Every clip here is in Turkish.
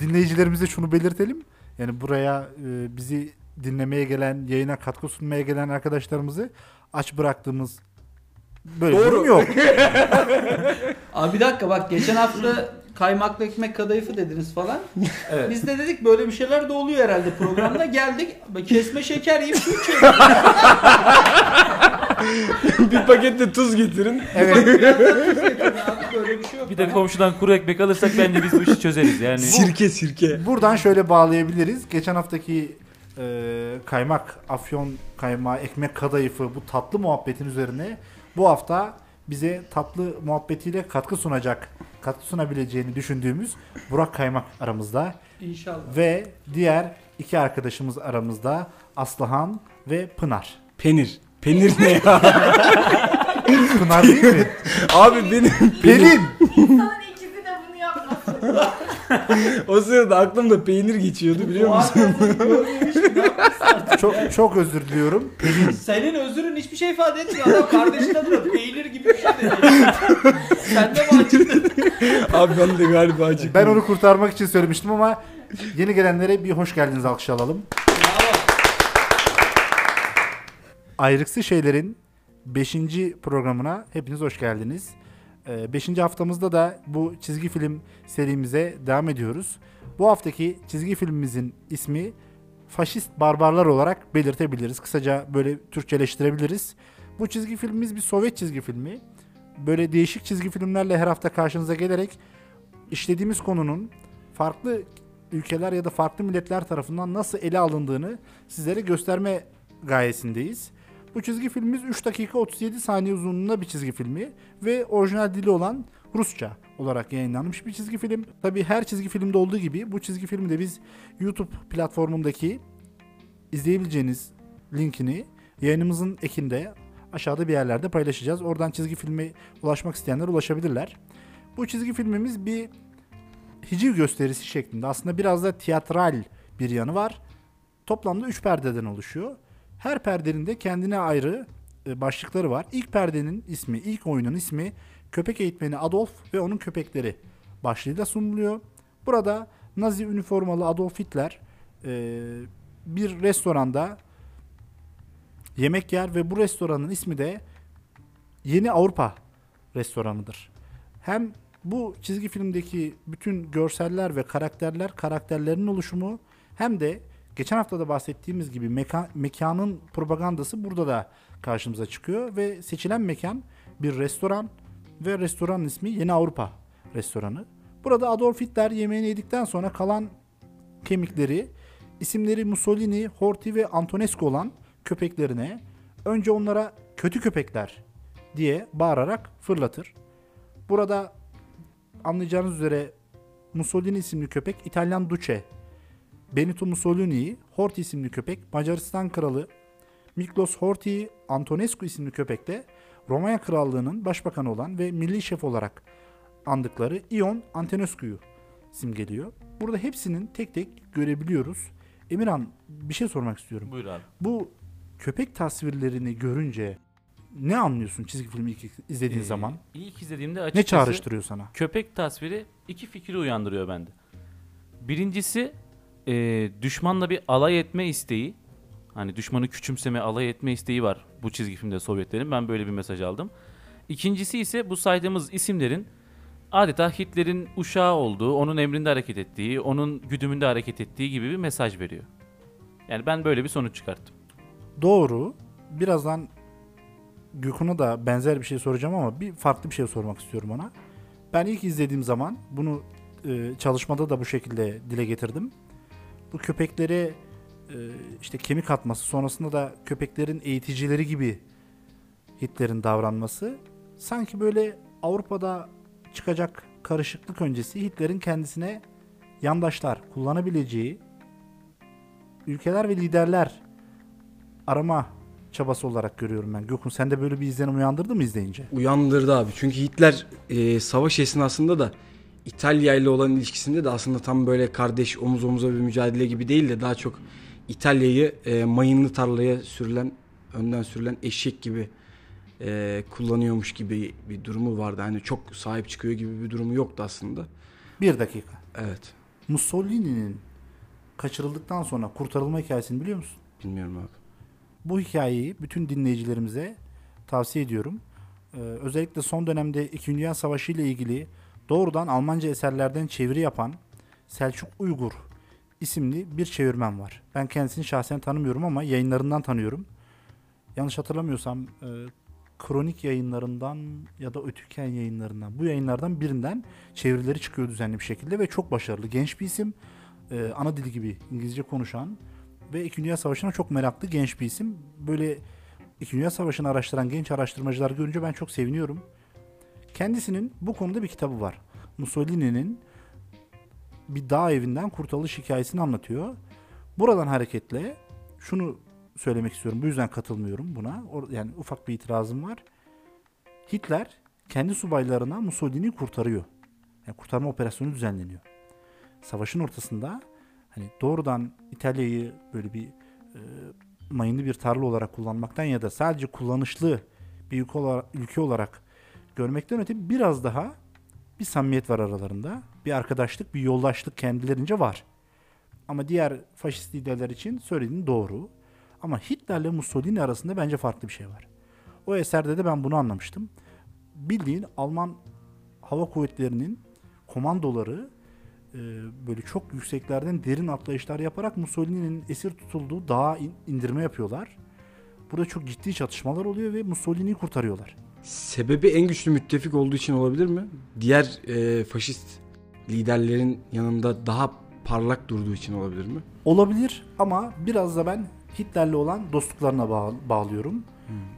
dinleyicilerimize şunu belirtelim. Yani buraya e, bizi dinlemeye gelen, yayına katkı sunmaya gelen arkadaşlarımızı aç bıraktığımız böyle Doğru. durum yok. Abi bir dakika bak geçen hafta kaymaklı ekmek kadayıfı dediniz falan. Evet. Biz de dedik böyle bir şeyler de oluyor herhalde programda. Geldik kesme şeker yiyip su içiyoruz. bir pakette tuz getirin. Evet. Abi böyle bir şey yok. Bir de komşudan kuru ekmek alırsak bence biz bu işi çözeriz yani. Sirke sirke. Buradan şöyle bağlayabiliriz. Geçen haftaki e, kaymak, afyon kaymağı, ekmek kadayıfı bu tatlı muhabbetin üzerine bu hafta bize tatlı muhabbetiyle katkı sunacak, katkı sunabileceğini düşündüğümüz Burak Kaymak aramızda İnşallah. ve diğer iki arkadaşımız aramızda Aslıhan ve Pınar. Penir. Penir ne ya? Pınar değil mi? Abi benim Pelin. İnsanın ikisi de bunu yapmasın. o sırada aklımda peynir geçiyordu biliyor musun? çok çok özür diliyorum. Pelin. Senin özürün hiçbir şey ifade etmiyor. Adam kardeşin adına peynir gibi bir şey dedi. Sen de mi acıktın? Abi ben de galiba acıktım. Ben onu kurtarmak için söylemiştim ama yeni gelenlere bir hoş geldiniz alkış alalım. Ayrıksı Şeyler'in 5. programına hepiniz hoş geldiniz. 5. haftamızda da bu çizgi film serimize devam ediyoruz. Bu haftaki çizgi filmimizin ismi Faşist Barbarlar olarak belirtebiliriz. Kısaca böyle Türkçeleştirebiliriz. Bu çizgi filmimiz bir Sovyet çizgi filmi. Böyle değişik çizgi filmlerle her hafta karşınıza gelerek işlediğimiz konunun farklı ülkeler ya da farklı milletler tarafından nasıl ele alındığını sizlere gösterme gayesindeyiz. Bu çizgi filmimiz 3 dakika 37 saniye uzunluğunda bir çizgi filmi ve orijinal dili olan Rusça olarak yayınlanmış bir çizgi film. Tabi her çizgi filmde olduğu gibi bu çizgi filmi de biz YouTube platformundaki izleyebileceğiniz linkini yayınımızın ekinde aşağıda bir yerlerde paylaşacağız. Oradan çizgi filme ulaşmak isteyenler ulaşabilirler. Bu çizgi filmimiz bir hiciv gösterisi şeklinde. Aslında biraz da tiyatral bir yanı var. Toplamda 3 perdeden oluşuyor. Her perdenin de kendine ayrı e, başlıkları var. İlk perdenin ismi, ilk oyunun ismi Köpek Eğitmeni Adolf ve onun köpekleri başlığıyla sunuluyor. Burada Nazi üniformalı Adolf Hitler e, bir restoranda yemek yer ve bu restoranın ismi de Yeni Avrupa restoranıdır. Hem bu çizgi filmdeki bütün görseller ve karakterler, karakterlerin oluşumu hem de geçen hafta da bahsettiğimiz gibi meka- mekanın propagandası burada da karşımıza çıkıyor ve seçilen mekan bir restoran ve restoranın ismi Yeni Avrupa restoranı. Burada Adolf Hitler yemeğini yedikten sonra kalan kemikleri isimleri Mussolini, Horthy ve Antonescu olan köpeklerine önce onlara kötü köpekler diye bağırarak fırlatır. Burada anlayacağınız üzere Mussolini isimli köpek İtalyan Duce, Benito Mussolini'yi Horthy isimli köpek Macaristan kralı Miklos Horthy Antonescu isimli köpek de Romanya Krallığı'nın başbakanı olan ve milli şef olarak andıkları Ion Antonescu'yu simgeliyor. Burada hepsinin tek tek görebiliyoruz. Emirhan bir şey sormak istiyorum. Buyur abi. Bu köpek tasvirlerini görünce ne anlıyorsun çizgi filmi ilk izlediğin Ee, zaman? İlk izlediğimde Ne açıkçası çağrıştırıyor sana? köpek tasviri iki fikri uyandırıyor bende. Birincisi e, düşmanla bir alay etme isteği. Hani düşmanı küçümseme, alay etme isteği var bu çizgi filmde Sovyetlerin. Ben böyle bir mesaj aldım. İkincisi ise bu saydığımız isimlerin adeta Hitler'in uşağı olduğu, onun emrinde hareket ettiği, onun güdümünde hareket ettiği gibi bir mesaj veriyor. Yani ben böyle bir sonuç çıkarttım. Doğru. Birazdan Gökhan'a da benzer bir şey soracağım ama bir farklı bir şey sormak istiyorum ona. Ben ilk izlediğim zaman bunu e, çalışmada da bu şekilde dile getirdim. Bu köpeklere işte kemik atması sonrasında da köpeklerin eğiticileri gibi Hitler'in davranması sanki böyle Avrupa'da çıkacak karışıklık öncesi Hitler'in kendisine yandaşlar kullanabileceği ülkeler ve liderler arama çabası olarak görüyorum ben. Gökhan sen de böyle bir izlenim uyandırdı mı izleyince? Uyandırdı abi. Çünkü Hitler e, savaş esnasında da İtalya ile olan ilişkisinde de aslında tam böyle kardeş omuz omuza bir mücadele gibi değil de daha çok İtalya'yı e, mayınlı tarlaya sürülen, önden sürülen eşek gibi e, kullanıyormuş gibi bir durumu vardı. Hani çok sahip çıkıyor gibi bir durumu yoktu aslında. Bir dakika. Evet. Mussolini'nin kaçırıldıktan sonra kurtarılma hikayesini biliyor musun? Bilmiyorum abi. Bu hikayeyi bütün dinleyicilerimize tavsiye ediyorum. Ee, özellikle son dönemde 2. Dünya Savaşı ile ilgili doğrudan Almanca eserlerden çeviri yapan Selçuk Uygur isimli bir çevirmen var. Ben kendisini şahsen tanımıyorum ama yayınlarından tanıyorum. Yanlış hatırlamıyorsam e, kronik yayınlarından ya da ötüken yayınlarından bu yayınlardan birinden çevirileri çıkıyor düzenli bir şekilde ve çok başarılı. Genç bir isim. e, ana dili gibi İngilizce konuşan ve 2. Dünya Savaşı'na çok meraklı genç bir isim. Böyle 2. Dünya Savaşı'nı araştıran genç araştırmacılar görünce ben çok seviniyorum. Kendisinin bu konuda bir kitabı var. Mussolini'nin bir dağ evinden kurtuluş hikayesini anlatıyor. Buradan hareketle şunu söylemek istiyorum. Bu yüzden katılmıyorum buna. Yani ufak bir itirazım var. Hitler kendi subaylarına Mussolini'yi kurtarıyor. Yani kurtarma operasyonu düzenleniyor. Savaşın ortasında hani doğrudan İtalya'yı böyle bir e, mayınlı bir tarla olarak kullanmaktan ya da sadece kullanışlı bir ülke olarak, ülke olarak görmekten öte biraz daha bir samimiyet var aralarında. Bir arkadaşlık, bir yoldaşlık kendilerince var. Ama diğer faşist liderler için söylediğin doğru. Ama Hitler'le Mussolini arasında bence farklı bir şey var. O eserde de ben bunu anlamıştım. Bildiğin Alman hava kuvvetlerinin komandoları e, böyle çok yükseklerden derin atlayışlar yaparak Mussolini'nin esir tutulduğu dağa in- indirme yapıyorlar. Burada çok ciddi çatışmalar oluyor ve Mussolini'yi kurtarıyorlar. Sebebi en güçlü müttefik olduğu için olabilir mi? Diğer e, faşist liderlerin yanında daha parlak durduğu için olabilir mi? Olabilir ama biraz da ben Hitler'le olan dostluklarına bağ- bağlıyorum.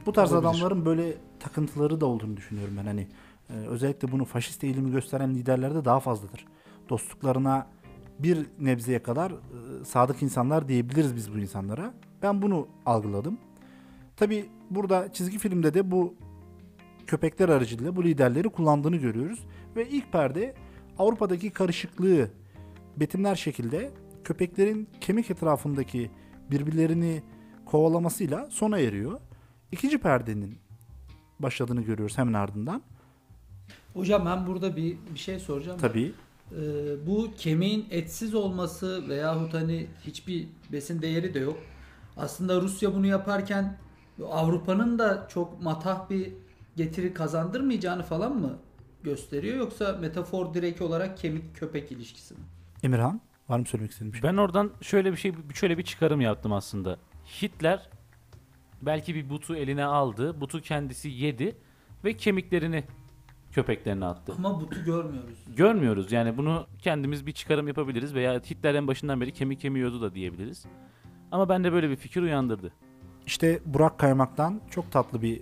Bu tarz olabilir. adamların böyle takıntıları da olduğunu düşünüyorum ben. Hani e, özellikle bunu faşist eğilimi gösteren liderlerde daha fazladır. Dostluklarına bir nebzeye kadar e, sadık insanlar diyebiliriz biz bu insanlara. Ben bunu algıladım. Tabi burada çizgi filmde de bu köpekler aracılığıyla bu liderleri kullandığını görüyoruz. Ve ilk perde Avrupa'daki karışıklığı betimler şekilde köpeklerin kemik etrafındaki birbirlerini kovalamasıyla sona eriyor. İkinci perdenin başladığını görüyoruz hemen ardından. Hocam ben burada bir, bir şey soracağım. Tabii Ee, bu kemiğin etsiz olması veyahut hani hiçbir besin değeri de yok. Aslında Rusya bunu yaparken Avrupa'nın da çok matah bir getiri kazandırmayacağını falan mı gösteriyor yoksa metafor direkt olarak kemik köpek ilişkisi mi? Emirhan var mı söylemek istediğin bir şey? Ben oradan şöyle bir şey şöyle bir çıkarım yaptım aslında. Hitler belki bir butu eline aldı. Butu kendisi yedi ve kemiklerini köpeklerine attı. Ama butu görmüyoruz. Görmüyoruz yani bunu kendimiz bir çıkarım yapabiliriz veya Hitler en başından beri kemik yemiyordu da diyebiliriz. Ama bende böyle bir fikir uyandırdı. İşte Burak Kaymak'tan çok tatlı bir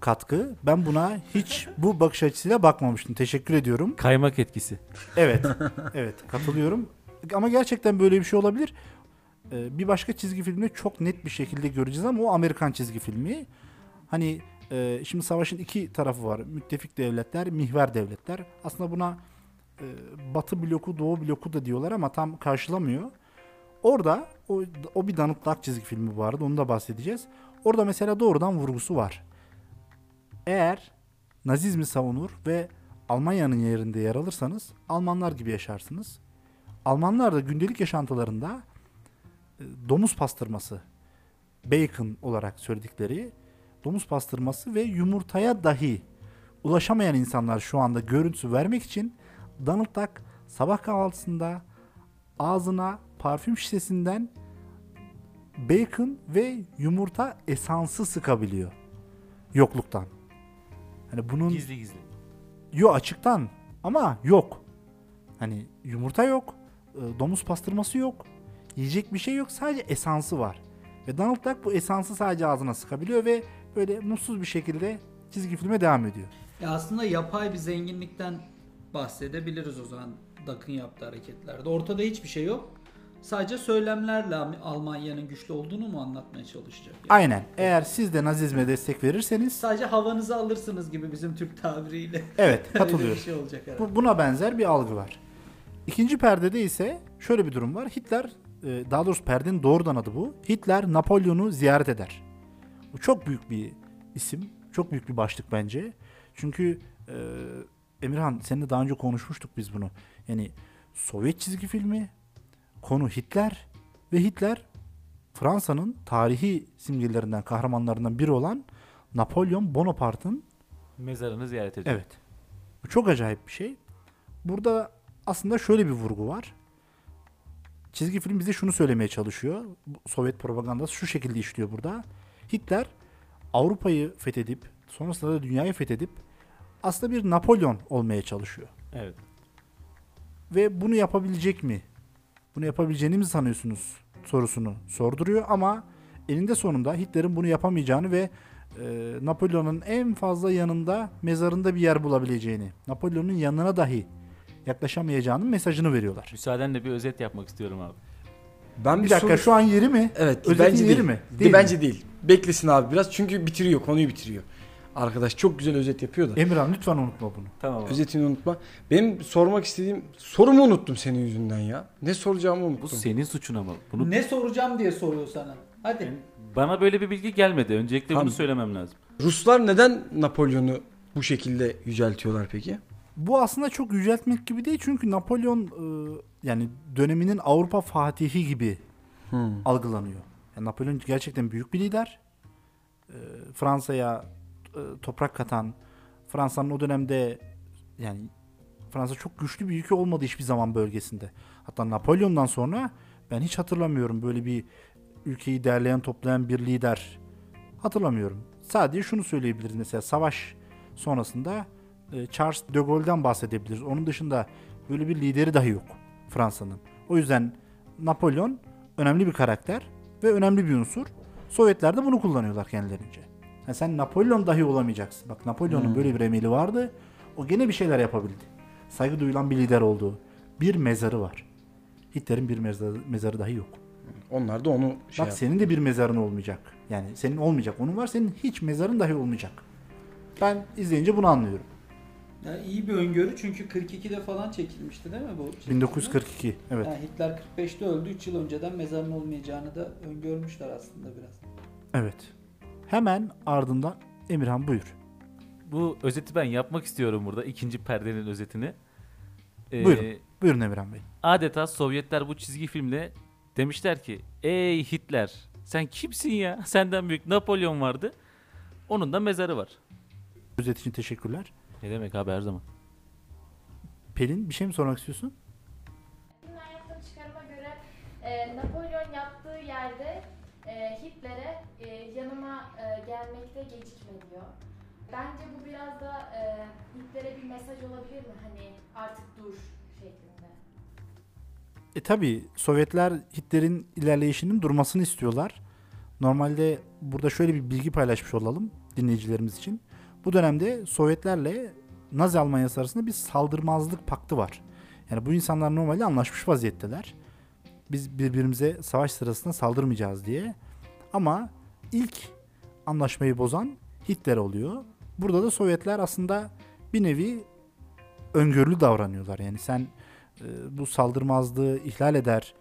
katkı. Ben buna hiç bu bakış açısıyla bakmamıştım. Teşekkür ediyorum. Kaymak etkisi. Evet. Evet katılıyorum. Ama gerçekten böyle bir şey olabilir. Ee, bir başka çizgi filmde çok net bir şekilde göreceğiz ama o Amerikan çizgi filmi. Hani e, şimdi savaşın iki tarafı var. Müttefik devletler, mihver devletler. Aslında buna e, Batı bloku, Doğu bloku da diyorlar ama tam karşılamıyor. Orada o, o bir Donald çizgi filmi arada onu da bahsedeceğiz. Orada mesela doğrudan vurgusu var. Eğer Nazizmi savunur ve Almanya'nın yerinde yer alırsanız Almanlar gibi yaşarsınız. Almanlar da gündelik yaşantılarında e, domuz pastırması, bacon olarak söyledikleri domuz pastırması ve yumurtaya dahi ulaşamayan insanlar şu anda görüntüsü vermek için Donald Duck sabah kahvaltısında ağzına parfüm şişesinden bacon ve yumurta esansı sıkabiliyor. Yokluktan. Hani bunun Gizli gizli. Yo açıktan ama yok. Hani yumurta yok, e, domuz pastırması yok, yiyecek bir şey yok sadece esansı var. Ve Donald Duck bu esansı sadece ağzına sıkabiliyor ve böyle mutsuz bir şekilde çizgi filme devam ediyor. Ya aslında yapay bir zenginlikten bahsedebiliriz o zaman Duck'ın yaptığı hareketlerde. Ortada hiçbir şey yok. Sadece söylemlerle Almanya'nın güçlü olduğunu mu anlatmaya çalışacak? Yani? Aynen. Eğer siz de Nazizme destek verirseniz Sadece havanızı alırsınız gibi bizim Türk tabiriyle. evet katılıyorum. bir şey olacak herhalde. Bu, buna benzer bir algı var. İkinci perdede ise şöyle bir durum var. Hitler, e, daha doğrusu perdenin doğrudan adı bu. Hitler Napolyon'u ziyaret eder. Bu çok büyük bir isim. Çok büyük bir başlık bence. Çünkü e, Emirhan seninle daha önce konuşmuştuk biz bunu. Yani Sovyet çizgi filmi, konu Hitler ve Hitler Fransa'nın tarihi simgelerinden, kahramanlarından biri olan Napolyon Bonaparte'ın Mezarını ziyaret ediyor. Evet. Bu çok acayip bir şey. Burada aslında şöyle bir vurgu var. Çizgi film bize şunu söylemeye çalışıyor. Sovyet propagandası şu şekilde işliyor burada. Hitler Avrupa'yı fethedip sonrasında da dünyayı fethedip aslında bir Napolyon olmaya çalışıyor. Evet. Ve bunu yapabilecek mi? Bunu yapabileceğini mi sanıyorsunuz sorusunu sorduruyor ama eninde sonunda Hitler'in bunu yapamayacağını ve e, Napolyon'un en fazla yanında mezarında bir yer bulabileceğini, Napolyon'un yanına dahi yaklaşamayacağının mesajını veriyorlar. Müsaadenle bir özet yapmak istiyorum abi. Ben Bir dakika soru- şu an yeri mi? Evet Özetin bence yeri değil. mi? De- Değil bence mi? değil. Beklesin abi biraz çünkü bitiriyor konuyu bitiriyor. Arkadaş çok güzel özet yapıyor da. Emirhan lütfen unutma bunu. Tamam abi. Özetini unutma. Benim sormak istediğim sorumu unuttum senin yüzünden ya. Ne soracağımı unuttum. Bu senin suçun ama. Bunu Ne soracağım diye soruyor sana. Hadi. bana böyle bir bilgi gelmedi. Öncelikle Tamam. bunu söylemem lazım. Ruslar neden Napolyon'u bu şekilde yüceltiyorlar peki? Bu aslında çok yüceltmek gibi değil çünkü Napolyon e, yani döneminin Avrupa fatihi gibi Hmm. algılanıyor. Yani Napolyon gerçekten büyük bir lider. Ee, Fransa'ya e, toprak katan, Fransa'nın o dönemde yani Fransa çok güçlü bir ülke olmadı hiçbir zaman bölgesinde. Hatta Napolyon'dan sonra ben hiç hatırlamıyorum böyle bir ülkeyi derleyen toplayan bir lider hatırlamıyorum. Sadece şunu söyleyebiliriz mesela savaş sonrasında e, Charles de Gaulle'den bahsedebiliriz. Onun dışında böyle bir lideri dahi yok Fransa'nın. O yüzden Napolyon önemli bir karakter ve önemli bir unsur. Sovyetler de bunu kullanıyorlar kendilerince. Yani sen Napolyon dahi olamayacaksın. Bak Napolyon'un Hmm. böyle bir emeli vardı. O gene bir şeyler yapabildi. Saygı duyulan bir lider oldu. Bir mezarı var. Hitler'in bir mezarı, mezarı dahi yok. Onlar da onu şey Bak yap- senin de bir mezarın olmayacak. Yani senin olmayacak. Onun var senin hiç mezarın dahi olmayacak. Ben izleyince bunu anlıyorum. Ya iyi bir öngörü çünkü 42'de falan çekilmişti değil mi bu? film? 1942. Evet. Yani Hitler 45'te öldü. 3 yıl önceden mezarın olmayacağını da öngörmüşler aslında biraz. Evet. Hemen ardından Emirhan buyur. Bu özeti ben yapmak istiyorum burada. ikinci perdenin özetini. Ee, Buyurun. Buyurun Emirhan Bey. Adeta Sovyetler bu çizgi filmle demişler ki ey Hitler sen kimsin ya? Senden büyük Napolyon vardı. Onun da mezarı var. Özet için teşekkürler. Ne demek abi her zaman. Pelin bir şey mi sormak istiyorsun? Mesaj olabilir mi? Hani artık dur şeklinde. E tabi Sovyetler Hitler'in ilerleyişinin durmasını istiyorlar. Normalde burada şöyle bir bilgi paylaşmış olalım dinleyicilerimiz için. Bu dönemde Sovyetlerle Nazi Almanyası arasında bir saldırmazlık paktı var. Yani bu insanlar normalde anlaşmış vaziyetteler. Biz birbirimize savaş sırasında saldırmayacağız diye. Ama ilk anlaşmayı bozan Hitler oluyor. Burada da Sovyetler aslında bir nevi öngörülü davranıyorlar. Yani sen e, bu saldırmazlığı ihlal eder.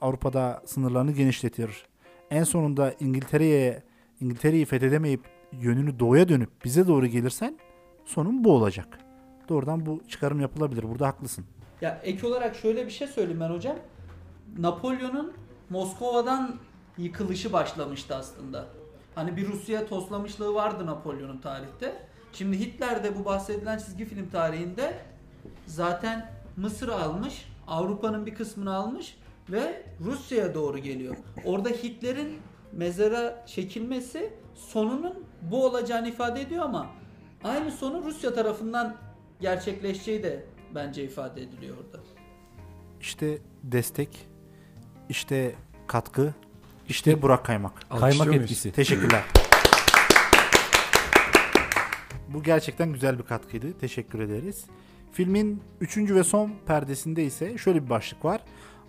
Avrupa'da sınırlarını genişletir. En sonunda İngiltere'ye İngiltere'yi fethedemeyip yönünü doğuya dönüp bize doğru gelirsen sonun bu olacak. Doğrudan bu çıkarım yapılabilir. Burada haklısın. Ya ek olarak şöyle bir şey söyleyeyim ben hocam. Napolyon'un Moskova'dan yıkılışı başlamıştı aslında. Hani bir Rusya toslamışlığı vardı Napolyon'un tarihte. Şimdi Hitler de bu bahsedilen çizgi film tarihinde zaten Mısır'ı almış, Avrupa'nın bir kısmını almış ve Rusya'ya doğru geliyor. Orada Hitler'in mezara çekilmesi sonunun bu olacağını ifade ediyor ama aynı sonu Rusya tarafından gerçekleşeceği de bence ifade ediliyor orada. İşte destek, işte katkı, işte Burak Kaymak. Alkışlıyor Kaymak etkisi. Teşekkürler. Bu gerçekten güzel bir katkıydı. Teşekkür ederiz. Filmin üçüncü ve son perdesinde ise şöyle bir başlık var.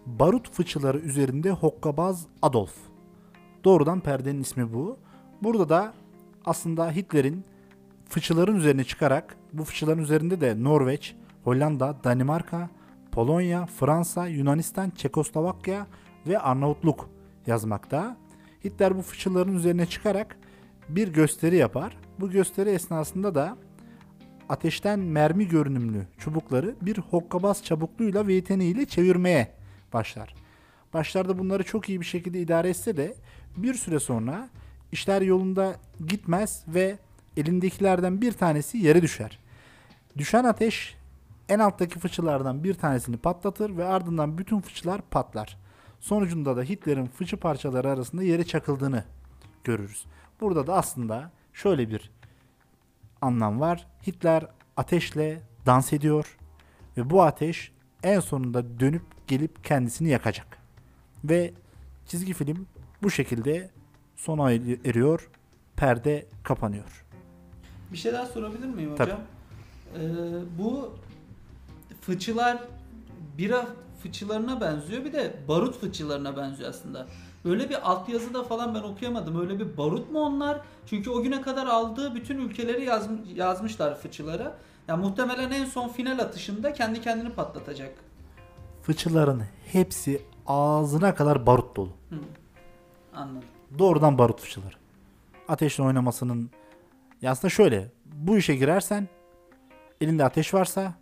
Barut fıçıları üzerinde hokkabaz Adolf. Doğrudan perdenin ismi bu. Burada da aslında Hitler'in fıçıların üzerine çıkarak bu fıçıların üzerinde de Norveç, Hollanda, Danimarka, Polonya, Fransa, Yunanistan, Çekoslovakya ve Arnavutluk yazmakta. Hitler bu fıçıların üzerine çıkarak bir gösteri yapar. Bu gösteri esnasında da ateşten mermi görünümlü çubukları bir hokkabaz çabukluğuyla ve yeteneğiyle çevirmeye başlar. Başlarda bunları çok iyi bir şekilde idare etse de bir süre sonra işler yolunda gitmez ve elindekilerden bir tanesi yere düşer. Düşen ateş en alttaki fıçılardan bir tanesini patlatır ve ardından bütün fıçılar patlar. Sonucunda da Hitler'in fıçı parçaları arasında yere çakıldığını görürüz. Burada da aslında şöyle bir anlam var. Hitler ateşle dans ediyor ve bu ateş en sonunda dönüp gelip kendisini yakacak. Ve çizgi film bu şekilde sona eriyor. Perde kapanıyor. Bir şey daha sorabilir miyim Tabii. hocam? Ee, bu fıçılar bira fıçılarına benziyor bir de barut fıçılarına benziyor aslında. Böyle bir altyazıda falan ben okuyamadım. Öyle bir barut mu onlar? Çünkü o güne kadar aldığı bütün ülkeleri yazm- yazmışlar fıçılara. Yani muhtemelen en son final atışında kendi kendini patlatacak. Fıçıların hepsi ağzına kadar barut dolu. Hı. Anladım. Doğrudan barut fıçıları. Ateşle oynamasının ya aslında şöyle bu işe girersen elinde ateş varsa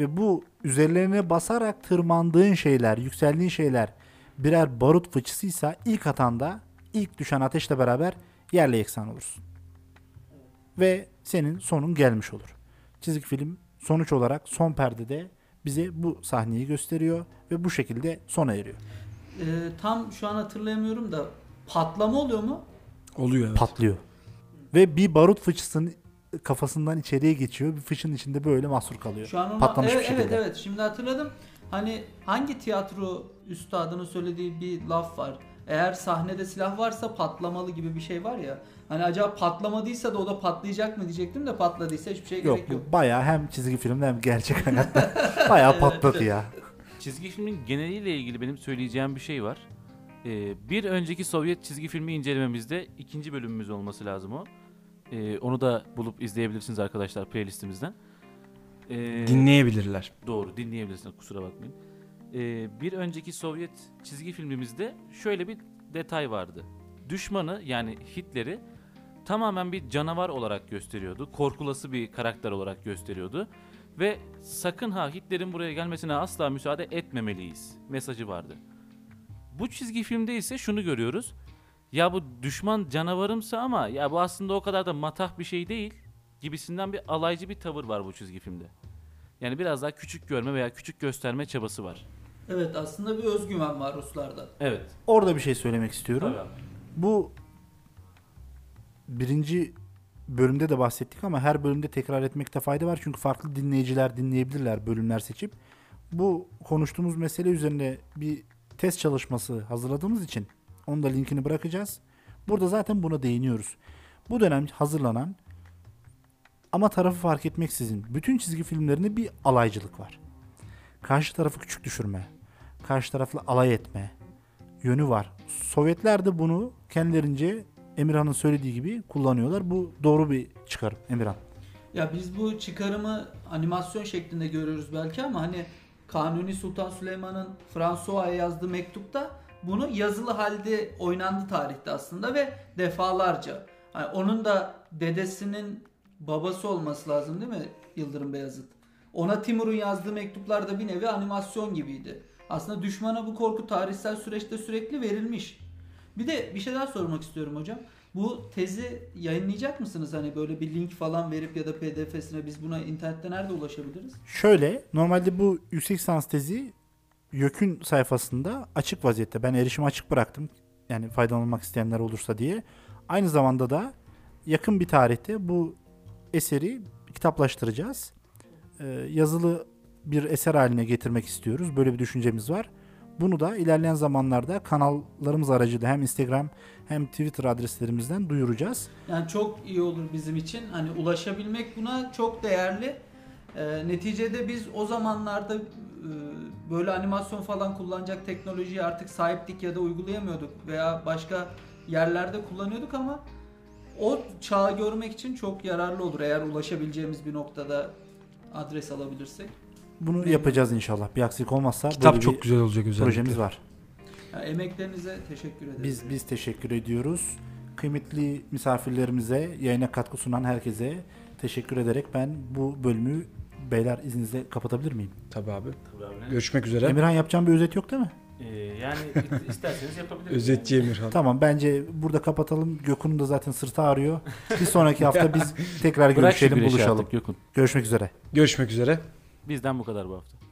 ve bu üzerlerine basarak tırmandığın şeyler, yükseldiğin şeyler birer barut fıçısıysa ilk atanda ilk düşen ateşle beraber yerle yeksan olursun. Ve senin sonun gelmiş olur. Çizgi film sonuç olarak son perdede bize bu sahneyi gösteriyor ve bu şekilde sona eriyor. Ee, tam şu an hatırlayamıyorum da patlama oluyor mu? Oluyor evet. patlıyor. Ve bir barut fıçısının kafasından içeriye geçiyor. Bir fıçının içinde böyle mahsur kalıyor. Şu an ona, Patlamış evet, bir şekilde. evet evet şimdi hatırladım. Hani hangi tiyatro üstadının söylediği bir laf var. Eğer sahnede silah varsa patlamalı gibi bir şey var ya. Hani acaba patlamadıysa da o da patlayacak mı diyecektim de patladıysa hiçbir şey Yok gerek yok. bu bayağı hem çizgi filmde hem gerçek hayatta bayağı patladı ya. Çizgi filmin geneliyle ilgili benim söyleyeceğim bir şey var. Ee, bir önceki Sovyet çizgi filmi incelememizde ikinci bölümümüz olması lazım o. Ee, onu da bulup izleyebilirsiniz arkadaşlar playlistimizden. Ee, Dinleyebilirler. Doğru dinleyebilirsiniz kusura bakmayın. Ee, bir önceki Sovyet çizgi filmimizde şöyle bir detay vardı. Düşmanı yani Hitler'i tamamen bir canavar olarak gösteriyordu. Korkulası bir karakter olarak gösteriyordu. Ve sakın ha Hitler'in buraya gelmesine asla müsaade etmemeliyiz mesajı vardı. Bu çizgi filmde ise şunu görüyoruz. Ya bu düşman canavarımsa ama ya bu aslında o kadar da matah bir şey değil gibisinden bir alaycı bir tavır var bu çizgi filmde. Yani biraz daha küçük görme veya küçük gösterme çabası var. Evet aslında bir özgüven var Ruslarda. Evet. Orada bir şey söylemek istiyorum. Tabii abi. Bu birinci bölümde de bahsettik ama her bölümde tekrar etmekte fayda var. Çünkü farklı dinleyiciler dinleyebilirler bölümler seçip. Bu konuştuğumuz mesele üzerine bir test çalışması hazırladığımız için onun da linkini bırakacağız. Burada zaten buna değiniyoruz. Bu dönem hazırlanan ama tarafı fark etmeksizin bütün çizgi filmlerinde bir alaycılık var. Karşı tarafı küçük düşürme, karşı tarafla alay etme yönü var. Sovyetler de bunu kendilerince Emirhan'ın söylediği gibi kullanıyorlar. Bu doğru bir çıkarım Emirhan. Ya biz bu çıkarımı animasyon şeklinde görüyoruz belki ama hani Kanuni Sultan Süleyman'ın François'a yazdığı mektupta bunu yazılı halde oynandı tarihte aslında ve defalarca. Hani onun da dedesinin babası olması lazım değil mi Yıldırım Beyazıt? Ona Timur'un yazdığı mektuplar da bir nevi animasyon gibiydi. Aslında düşmana bu korku tarihsel süreçte sürekli verilmiş. Bir de bir şey daha sormak istiyorum hocam. Bu tezi yayınlayacak mısınız? Hani böyle bir link falan verip ya da pdf'sine biz buna internette nerede ulaşabiliriz? Şöyle normalde bu yüksek lisans tezi YÖK'ün sayfasında açık vaziyette. Ben erişimi açık bıraktım. Yani faydalanmak isteyenler olursa diye. Aynı zamanda da yakın bir tarihte bu eseri kitaplaştıracağız. Ee, yazılı bir eser haline getirmek istiyoruz. Böyle bir düşüncemiz var. Bunu da ilerleyen zamanlarda kanallarımız aracılığıyla hem Instagram hem Twitter adreslerimizden duyuracağız. Yani çok iyi olur bizim için. Hani ulaşabilmek buna çok değerli. Ee, neticede biz o zamanlarda e, böyle animasyon falan kullanacak teknolojiye artık sahiptik ya da uygulayamıyorduk veya başka yerlerde kullanıyorduk ama o çağı görmek için çok yararlı olur eğer ulaşabileceğimiz bir noktada adres alabilirsek. Bunu yapacağız inşallah. Bir aksilik olmazsa Kitap böyle çok bir güzel olacak özellikle. projemiz var. Yani emeklerinize teşekkür ederiz. Biz biz teşekkür ediyoruz. Kıymetli misafirlerimize, yayına katkı sunan herkese teşekkür ederek ben bu bölümü beyler izninizle kapatabilir miyim? Tabii abi. Tabii abi? Görüşmek üzere. Emirhan yapacağım bir özet yok değil mi? Ee, yani isterseniz yapabiliriz. Özetçi Emirhan. Tamam bence burada kapatalım. Gökhan'ın da zaten sırtı ağrıyor. Bir sonraki hafta biz tekrar Bırak görüşelim, buluşalım. artık Gökhan. Görüşmek üzere. Görüşmek üzere. Bizden bu kadar bu hafta.